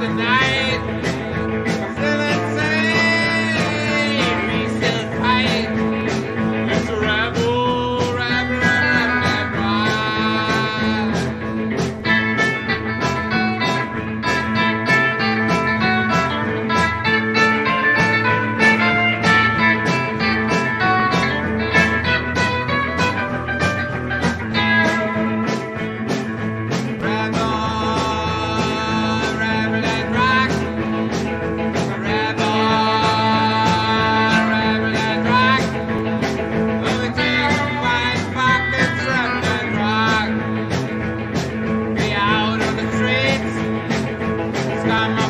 Tonight. night. He's not mine.